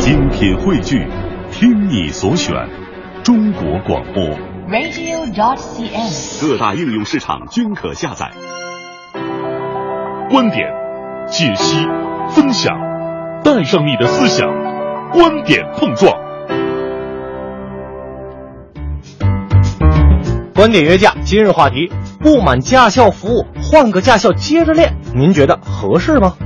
精品汇聚，听你所选，中国广播。radio.cn。各大应用市场均可下载。观点、解析、分享，带上你的思想，观点碰撞。观点约架，今日话题：不满驾校服务，换个驾校接着练，您觉得合适吗？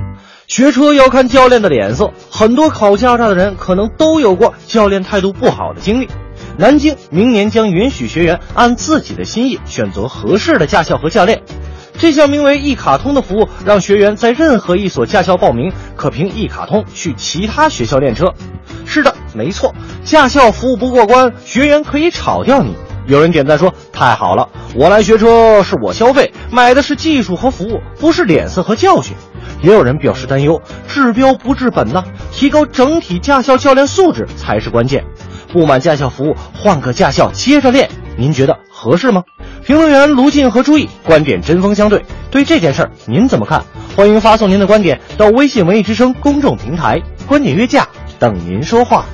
学车要看教练的脸色，很多考驾照的人可能都有过教练态度不好的经历。南京明年将允许学员按自己的心意选择合适的驾校和教练。这项名为“一卡通”的服务，让学员在任何一所驾校报名，可凭一卡通去其他学校练车。是的，没错，驾校服务不过关，学员可以炒掉你。有人点赞说：“太好了，我来学车是我消费，买的是技术和服务，不是脸色和教训。”也有人表示担忧：“治标不治本呐，提高整体驾校教练素质才是关键。”不满驾校服务，换个驾校接着练，您觉得合适吗？评论员卢静和朱毅观点针锋相对，对这件事儿您怎么看？欢迎发送您的观点到微信文艺之声公众平台“观点约架”，等您说话。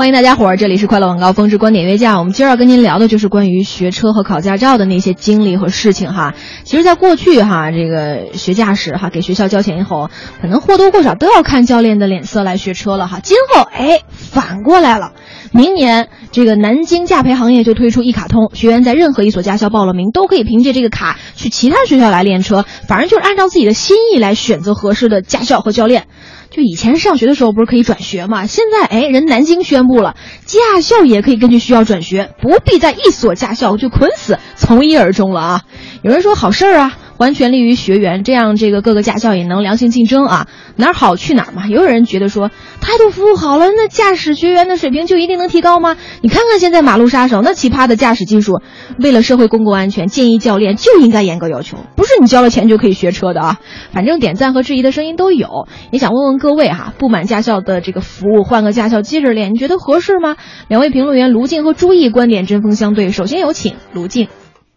欢迎大家伙儿，这里是快乐晚高峰之观点约架。我们今儿要跟您聊的就是关于学车和考驾照的那些经历和事情哈。其实，在过去哈，这个学驾驶哈，给学校交钱以后，可能或多或少都要看教练的脸色来学车了哈。今后哎，反过来了，明年这个南京驾培行业就推出一卡通，学员在任何一所驾校报了名，都可以凭借这个卡去其他学校来练车，反正就是按照自己的心意来选择合适的驾校和教练。就以前上学的时候不是可以转学嘛？现在哎，人南京宣布了，驾校也可以根据需要转学，不必在一所驾校就捆死，从一而终了啊！有人说好事儿啊，完全利于学员，这样这个各个驾校也能良性竞争啊，哪儿好去哪儿嘛。也有人觉得说，态度服务好了，那驾驶学员的水平就一定能提高吗？你看看现在马路杀手那奇葩的驾驶技术，为了社会公共安全，建议教练就应该严格要求，不是你交了钱就可以学车的啊。反正点赞和质疑的声音都有，也想问问各位哈，不满驾校的这个服务，换个驾校接着练，你觉得合适吗？两位评论员卢静和朱毅观点针锋相对，首先有请卢静。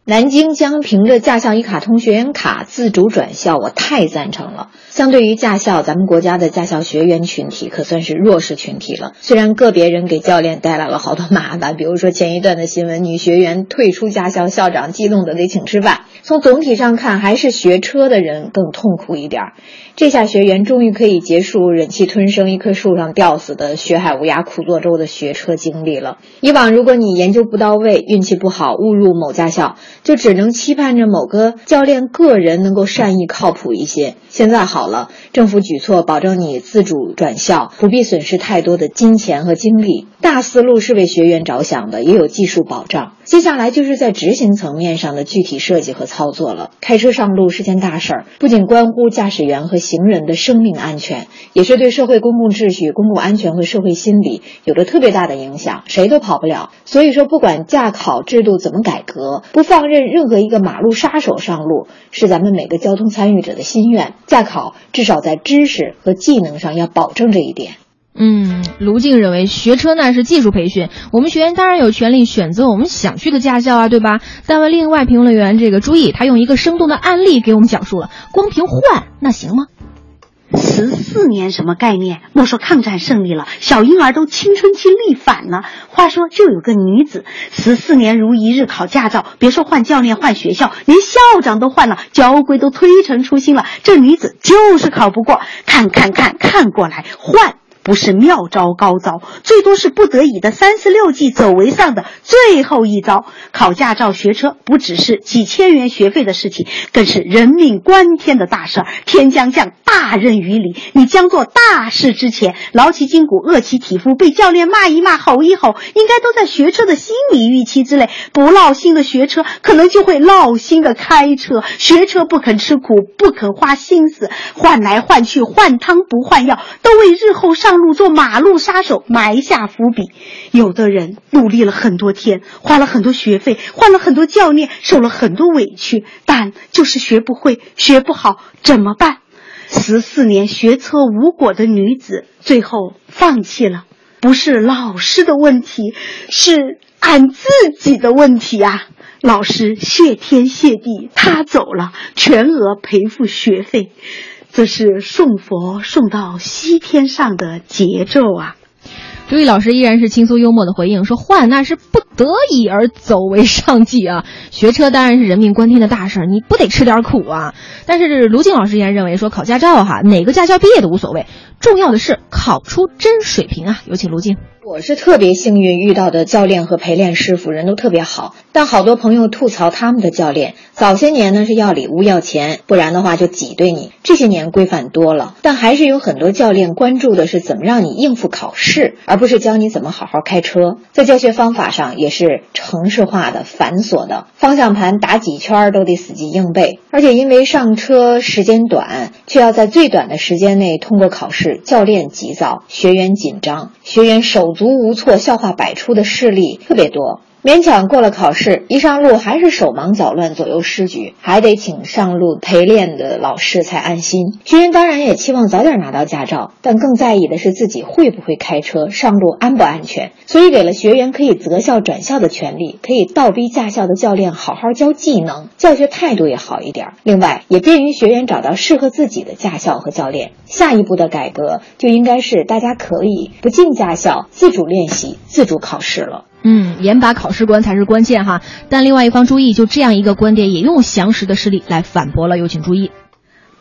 南京将凭着驾校一卡通学员卡自主转校，我太赞成了。相对于驾校，咱们国家的驾校学员群体可算是弱势群体了。虽然个别人给教练带来了好多麻烦，比如说前一段的新闻，女学员退出驾校，校长激动的得请吃饭。从总体上看，还是学车的人更痛苦一点。这下学员终于可以结束忍气吞声、一棵树上吊死的学海无涯苦作舟的学车经历了。以往，如果你研究不到位、运气不好误入某驾校，就只能期盼着某个教练个人能够善意靠谱一些。现在好了，政府举措保证你自主转校，不必损失太多的金钱和精力。大思路是为学员着想的，也有技术保障。接下来就是在执行层面上的具体设计和操作了。开车上路是件大事儿，不仅关乎驾驶员和行人的生命安全，也是对社会公共秩序、公共安全和社会心理有着特别大的影响，谁都跑不了。所以说，不管驾考制度怎么改革，不放任任何一个马路杀手上路，是咱们每个交通参与者的心愿。驾考至少在知识和技能上要保证这一点。嗯，卢静认为学车那是技术培训，我们学员当然有权利选择我们想去的驾校啊，对吧？但为另外评论员这个朱毅，他用一个生动的案例给我们讲述了，光凭换那行吗？十四年什么概念？莫说抗战胜利了，小婴儿都青春期逆反了。话说，就有个女子，十四年如一日考驾照，别说换教练、换学校，连校长都换了，交规都推陈出新了，这女子就是考不过。看看看看过来，换。不是妙招高招，最多是不得已的三十六计走为上的最后一招。考驾照学车不只是几千元学费的事情，更是人命关天的大事儿。天将降大任于你，你将做大事之前，劳其筋骨，饿其体肤，被教练骂一骂，吼一吼，应该都在学车的心理预期之内。不闹心的学车，可能就会闹心的开车。学车不肯吃苦，不肯花心思，换来换去，换汤不换药，都为日后上。上路做马路杀手埋下伏笔。有的人努力了很多天，花了很多学费，换了很多教练，受了很多委屈，但就是学不会，学不好，怎么办？十四年学车无果的女子，最后放弃了。不是老师的问题，是俺自己的问题啊！老师谢天谢地，他走了，全额赔付学费。这是送佛送到西天上的节奏啊！朱毅老师依然是轻松幽默的回应说：“换那是不得已而走为上计啊！学车当然是人命关天的大事，你不得吃点苦啊！”但是卢静老师依然认为说，考驾照哈，哪个驾校毕业都无所谓，重要的是考出真水平啊！有请卢静。我是特别幸运遇到的教练和陪练师傅人都特别好，但好多朋友吐槽他们的教练，早些年呢是要礼物要钱，不然的话就挤兑你。这些年规范多了，但还是有很多教练关注的是怎么让你应付考试，而不是教你怎么好好开车。在教学方法上也是程式化的、繁琐的，方向盘打几圈都得死记硬背，而且因为上车时间短，却要在最短的时间内通过考试，教练急躁，学员紧张，学员手。足无措、笑话百出的事例特别多。勉强过了考试，一上路还是手忙脚乱、左右失局，还得请上路陪练的老师才安心。学员当然也期望早点拿到驾照，但更在意的是自己会不会开车，上路安不安全。所以给了学员可以择校转校的权利，可以倒逼驾校的教练好好教技能，教学态度也好一点。另外，也便于学员找到适合自己的驾校和教练。下一步的改革就应该是大家可以不进驾校，自主练习、自主考试了。嗯，严把考试关才是关键哈。但另外一方注意，就这样一个观点，也用详实的事例来反驳了。有请注意，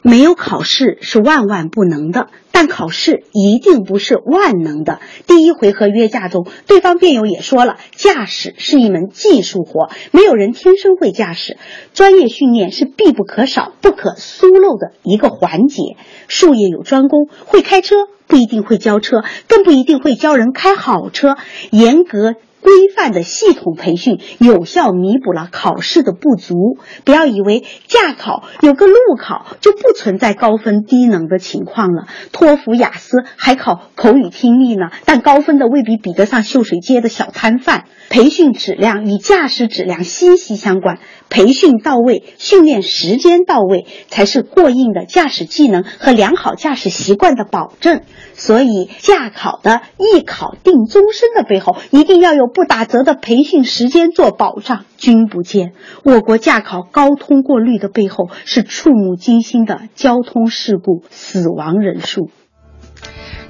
没有考试是万万不能的，但考试一定不是万能的。第一回合约架中，对方辩友也说了，驾驶是一门技术活，没有人天生会驾驶，专业训练是必不可少、不可疏漏的一个环节。术业有专攻，会开车不一定会教车，更不一定会教人开好车。严格。规范的系统培训有效弥补了考试的不足。不要以为驾考有个路考就不存在高分低能的情况了。托福、雅思还考口语听力呢，但高分的未必比得上秀水街的小摊贩。培训质量与驾驶质量息息相关，培训到位，训练时间到位，才是过硬的驾驶技能和良好驾驶习惯的保证。所以，驾考的一考定终身的背后，一定要有。不打折的培训时间做保障，君不见。我国驾考高通过率的背后是触目惊心的交通事故死亡人数。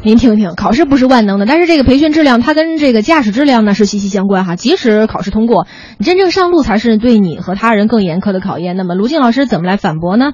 您听听，考试不是万能的，但是这个培训质量它跟这个驾驶质量呢是息息相关哈。即使考试通过，你真正上路才是对你和他人更严苛的考验。那么卢静老师怎么来反驳呢？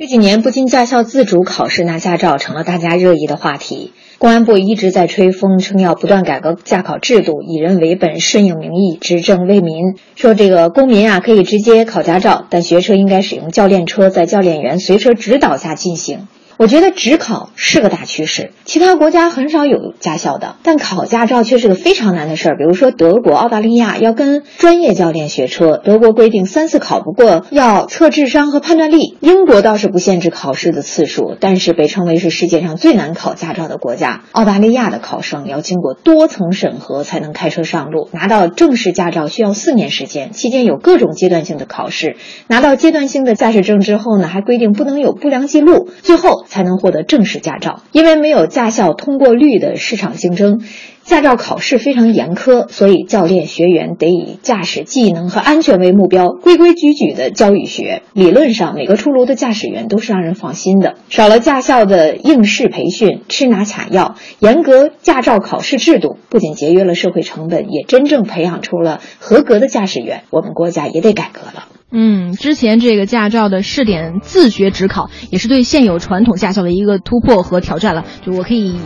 这几年不经驾校自主考试拿驾照成了大家热议的话题。公安部一直在吹风，称要不断改革驾考制度，以人为本，顺应民意，执政为民。说这个公民啊可以直接考驾照，但学车应该使用教练车，在教练员随车指导下进行。我觉得只考是个大趋势，其他国家很少有驾校的，但考驾照却是个非常难的事儿。比如说德国、澳大利亚要跟专业教练学车，德国规定三次考不过要测智商和判断力。英国倒是不限制考试的次数，但是被称为是世界上最难考驾照的国家。澳大利亚的考生要经过多层审核才能开车上路，拿到正式驾照需要四年时间，期间有各种阶段性的考试。拿到阶段性的驾驶证之后呢，还规定不能有不良记录，最后。才能获得正式驾照，因为没有驾校通过率的市场竞争，驾照考试非常严苛，所以教练学员得以驾驶技能和安全为目标，规规矩矩的教与学。理论上，每个出炉的驾驶员都是让人放心的。少了驾校的应试培训，吃拿卡要，严格驾照考试制度，不仅节约了社会成本，也真正培养出了合格的驾驶员。我们国家也得改革了。嗯，之前这个驾照的试点自学直考，也是对现有传统驾校的一个突破和挑战了。就我可以，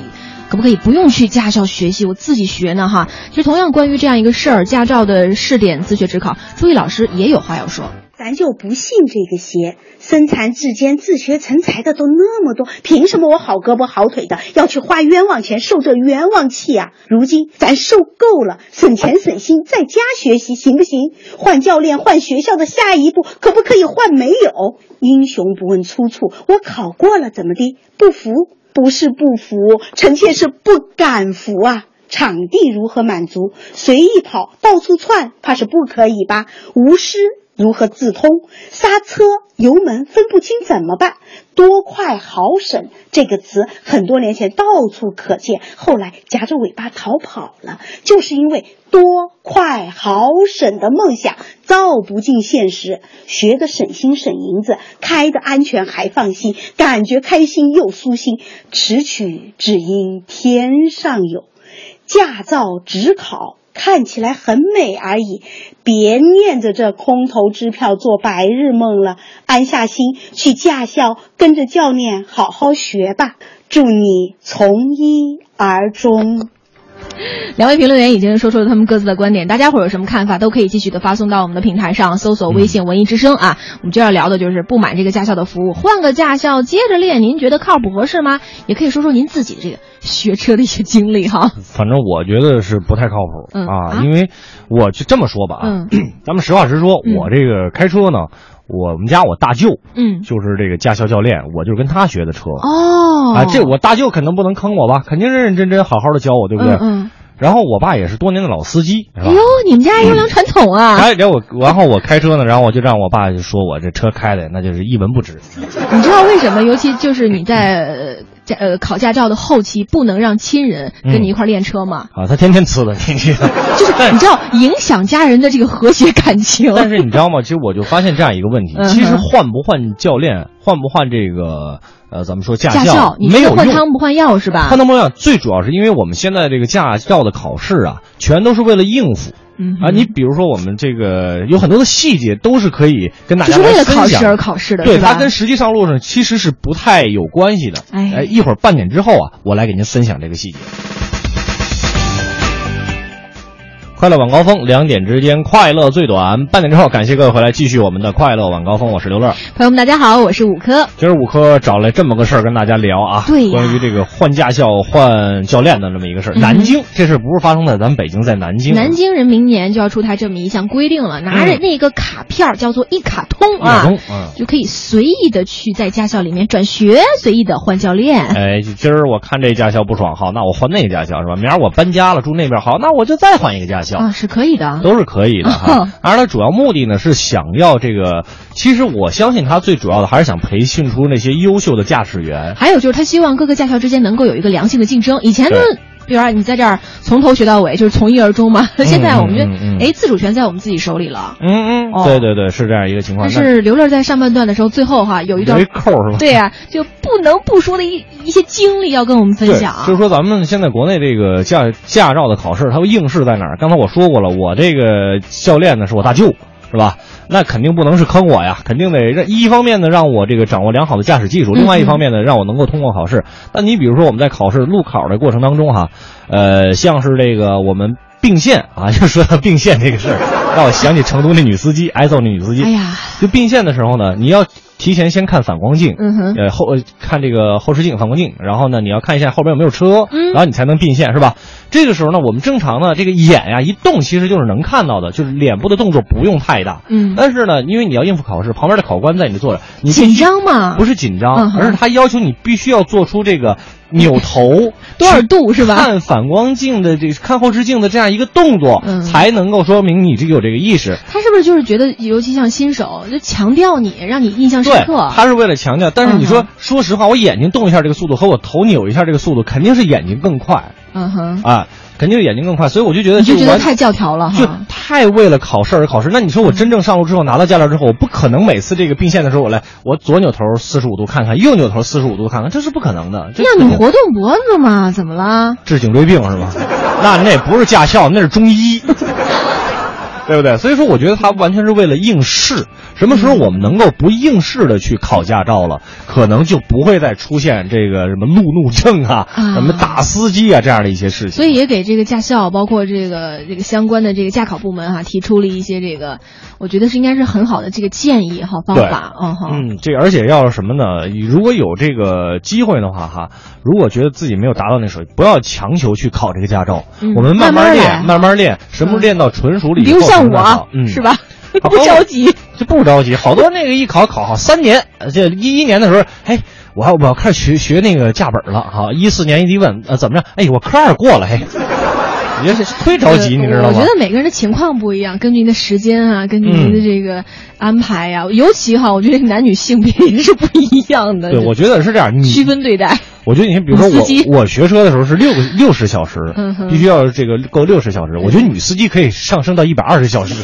可不可以不用去驾校学习，我自己学呢？哈，其实同样关于这样一个事儿，驾照的试点自学直考，朱毅老师也有话要说。咱就不信这个邪，身残志坚、自学成才的都那么多，凭什么我好胳膊好腿的要去花冤枉钱受这冤枉气啊？如今咱受够了，省钱省心，在家学习行不行？换教练、换学校的下一步可不可以换？没有，英雄不问出处，我考过了怎么的？不服？不是不服，臣妾是不敢服啊！场地如何满足？随意跑，到处窜，怕是不可以吧？无师。如何自通？刹车、油门分不清怎么办？多快好省这个词，很多年前到处可见，后来夹着尾巴逃跑了，就是因为多快好省的梦想照不进现实。学的省心省银子，开的安全还放心，感觉开心又舒心。此曲只应天上有，驾照只考。看起来很美而已，别念着这空头支票做白日梦了，安下心去驾校，跟着教练好好学吧。祝你从一而终。两位评论员已经说出了他们各自的观点，大家伙有什么看法，都可以继续的发送到我们的平台上，搜索微信“文艺之声”啊。我们就要聊的就是不满这个驾校的服务，换个驾校接着练，您觉得靠谱合适吗？也可以说说您自己的这个学车的一些经历哈。反正我觉得是不太靠谱、嗯啊，啊因为我就这么说吧啊，嗯 咱们实话实说，嗯我这个开车呢，我们家我大舅嗯，就是这个驾校教练，我就是跟他学的车。哦，啊，这我大舅肯定不能坑我吧？肯定认认真真好好的教我，对不对？嗯嗯，然后我爸也是多年的老司机，是吧？哎呦，你们家优良传统啊！哎，然后我，然后我开车呢，然后我就让我爸就说我这车开的那就是一文不值。你知道为什么？尤其就是你在呃驾呃考驾照的后期，不能让亲人跟你一块练车吗？啊，他天天呲的，天天。就是你知道影响家人的这个和谐感情。但是你知道吗？其实我就发现这样一个问题，嗯其实换不换教练，换不换这个呃，咱们说驾驾校，你没有用。换汤不换药是吧？换汤不换药，最主要是因为我们现在这个驾照的考试啊，全都是为了应付。嗯啊，你比如说我们这个有很多的细节都是可以跟大就是家来为了考试分享而考试的，对，吧它跟实际上路上其实是不太有关系的。哎一会儿半点之后啊，我来给您分享这个细节。快乐晚高峰，两点之间快乐最短。半点之后，感谢各位回来继续我们的快乐晚高峰，我是刘乐。朋友们，大家好，我是五科。今儿五科找来这么个事儿跟大家聊啊，对呀关于这个换驾校、换教练的这么一个事儿。嗯南京这事儿不是发生在咱们北京，在南京。南京人明年就要出台这么一项规定了，拿着那个卡片儿叫做一卡通啊，就可以随意的去在驾校里面转学，随意的换教练。哎，今儿我看这驾校不爽，好，那我换那个驾校是吧？明儿我搬家了，住那边，好，那我就再换一个驾校。啊，是可以的。都是可以的哈哦。当 然，它主要目的呢是想要这个，其实我相信他最主要的还是想培训出那些优秀的驾驶员。还有就是，他希望各个驾校之间能够有一个良性的竞争。以前呢对，比如说你在这儿从头学到尾，就是从一而终嘛。现在我们就哎，自主权在我们自己手里了。嗯嗯，哦对对对，是这样一个情况。但是刘乐在上半段的时候，最后哈有一段没扣是吧？对呀、就不能不说的一一些经历要跟我们分，享。就是说咱们现在国内这个驾驾照的考试，它的应试在哪儿？刚才我说过了，我这个教练呢是我大舅，是吧？那肯定不能是坑我呀，肯定得让一方面呢让我这个掌握良好的驾驶技术，另外一方面呢让我能够通过考试。那你比如说我们在考试路考的过程当中哈，呃，像是这个我们并线啊，就说到并线这个事儿，让我想起成都那女司机挨揍那女司机。哎呀，就并线的时候呢，你要提前先看反光镜，嗯哼。呃后呃看这个后视镜、反光镜，然后呢你要看一下后边有没有车，嗯。然后你才能并线，是吧？这个时候呢，我们正常呢这个眼呀一动，其实就是能看到的，就是脸部的动作不用太大。嗯，但是呢，因为你要应付考试，旁边的考官在你这坐着，你紧张吗，不是紧张，嗯。而是他要求你必须要做出这个扭头多少度是吧？看反光镜的这个看后视镜的这样一个动作，嗯才能够说明你这个有这个意识。他是不是就是觉得，尤其像新手，就强调你，让你印象深刻？，他是为了强调。但是你说，嗯说实话，我眼睛动一下这个速度和我头扭一下这个速度，肯定是眼睛更快嗯哼，啊，肯定是眼睛更快。所以我就觉得你就觉得太教条了就哈。太为了考试而考试。那你说我真正上路之后拿到驾照之后，我不可能每次这个并线的时候，我来我左扭头四十五度看看，右扭头四十五度看看，这是不可能的。这肯定让你活动脖子嘛？怎么了？治颈椎病是吧？那那不是驾校，那是中医，对不对？所以说，我觉得他完全是为了应试。什么时候我们能够不应试的去考驾照了，可能就不会再出现这个什么路怒症啊、啊什么打司机啊这样的一些事情。所以也给这个驾校，包括这个这个相关的这个驾考部门哈、提出了一些这个，我觉得是应该是很好的这个建议哈方法，嗯哈，嗯，这而且要是什么呢？如果有这个机会的话，哈，如果觉得自己没有达到那水平，不要强求去考这个驾照，嗯我们慢慢练，慢慢练，什么时候练到纯熟了以后，像才能考我，嗯，是吧？啊 不着急，就不着急，好多那个一考考好三年，呃这一一年的时候，哎，我要我要开始学学那个驾本了哈。一四年一问，呃，怎么样？哎，我科二过了，嘿，也是忒着急，你知道吗？我觉得每个人的情况不一样，根据您的时间啊，根据您的这个安排呀、尤其哈，我觉得男女性别也是不一样的。对，我觉得是这样，你区分对待。我觉得你看，比如说我我学车的时候是六个六十小时嗯，必须要这个够六十小时。我觉得女司机可以上升到一百二十小时，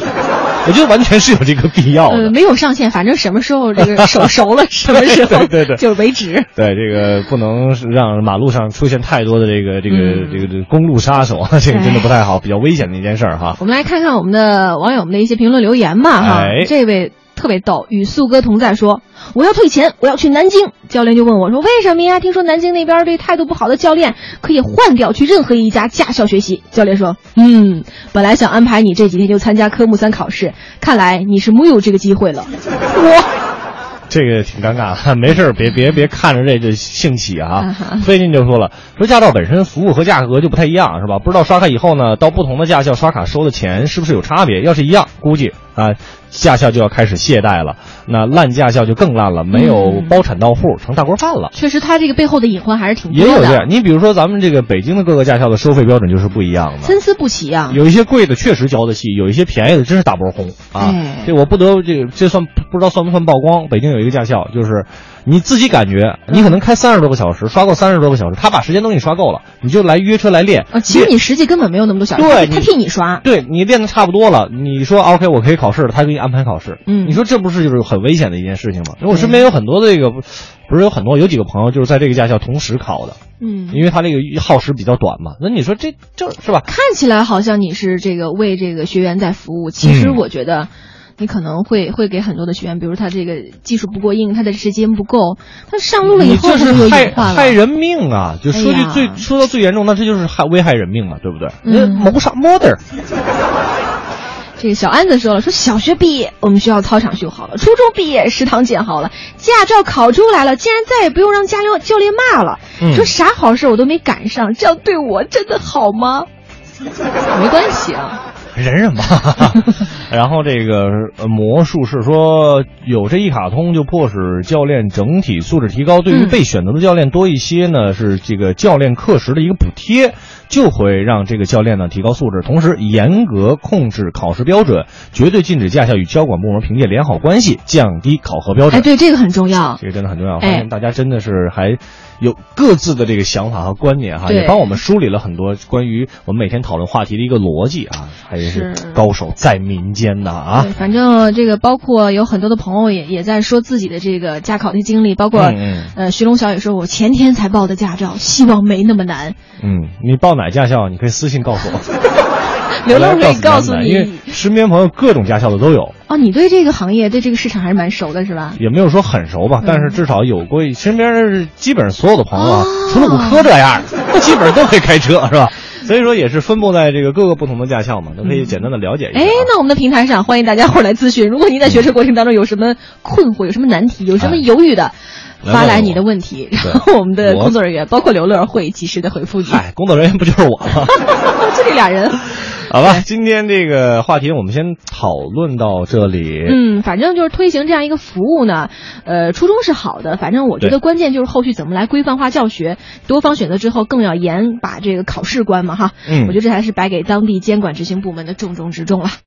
我觉得完全是有这个必要呃，的。没有上限，反正什么时候这个 手熟了，什么时候对对对就为止。对，这个不能让马路上出现太多的这个这个嗯这个这个公路杀手，这个真的不太好，比较危险的一件事儿哈。我们来看看我们的网友们的一些评论留言吧，哈。哎这位特别逗，与素哥同在说：“我要退钱，我要去南京。”教练就问我说：“为什么呀？听说南京那边对态度不好的教练可以换掉，去任何一家驾校学习。”教练说：“嗯，本来想安排你这几天就参加科目三考试，看来你是木有这个机会了。”我。这个挺尴尬，没事儿，别别别看着这个兴起啊啊哈！最近就说了，说驾照本身服务和价格就不太一样，是吧？不知道刷卡以后呢，到不同的驾校刷卡收的钱是不是有差别？要是一样，估计啊，驾校就要开始懈怠了，那烂驾校就更烂了，没有嗯包产到户，成大锅饭了。确实，它这个背后的隐患还是挺多的，也有这样，你比如说咱们这个北京的各个驾校的收费标准就是不一样的。参差不齐啊。有一些贵的确实交得起，有一些便宜的真是大波轰啊！哎这我不得这个这算不知道算不算曝光？北京有一个驾校，就是你自己感觉你可能开三十多个小时，刷够三十多个小时，他把时间都给你刷够了，你就来约车来练。啊，其实你实际根本没有那么多小时，对他他替你刷。对你练的差不多了，你说 OK 我可以考试了，他给你安排考试。嗯你说这不是就是很危险的一件事情吗？因为我身边有很多的这个，不是有很多有几个朋友就是在这个驾校同时考的，嗯，因为他这个耗时比较短嘛。那你说这就是吧？看起来好像你是这个为这个学员在服务，其实嗯我觉得。你可能会会给很多的学员，比如他这个技术不过硬，他的时间不够，他上路了以后他就是害。害人命啊！就说句最、说到最严重，那这就是害危害人命嘛，对不对？嗯谋杀 murder，这个小安子说了，说小学毕业我们学校操场修好了，初中毕业食堂建好了，驾照考出来了，竟然再也不用让家教教练骂了，嗯说啥好事我都没赶上，这样对我真的好吗？没关系啊，忍忍吧。然后这个呃魔术是说，有这一卡通就迫使教练整体素质提高，对于嗯被选择的教练多一些呢，是这个教练课时的一个补贴，就会让这个教练呢提高素质，同时严格控制考试标准，绝对禁止驾校与交管部门凭借良好关系降低考核标准。哎，对，这个很重要。这个真的很重要，发哎现大家真的是还有各自的这个想法和观点哈，也帮我们梳理了很多关于我们每天讨论话题的一个逻辑啊，还是是高手在民间的啊，。反正这个包括有很多的朋友也也在说自己的这个驾考的经历，包括、呃徐龙小也说，我前天才报的驾照，希望没那么难。嗯，你报哪驾校？你可以私信告诉我，刘乐可以告告诉你，因为身边朋友各种驾校的都有，哦，你对这个行业对这个市场还是蛮熟的，是吧？也没有说很熟吧，但是至少有过身边基本上所有的朋友啊，哦除了五科这样的，基本上都会开车，是吧？所以说也是分布在这个各个不同的驾校嘛，都可以简单的了解一下啊。哎，那我们的平台上欢迎大家伙来咨询。如果您在学车过程当中有什么困惑、有什么难题、有什么犹豫的，发来你的问题，然后我们的工作人员，包括刘乐，会及时的回复你。哎，工作人员不就是我吗？就这俩人。好吧，今天这个话题我们先讨论到这里。嗯，反正就是推行这样一个服务呢，呃，初衷是好的，反正我觉得关键就是后续怎么来规范化教学，多方选择之后更要严把这个考试关嘛哈。嗯我觉得这还是摆给当地监管执行部门的重中之重了。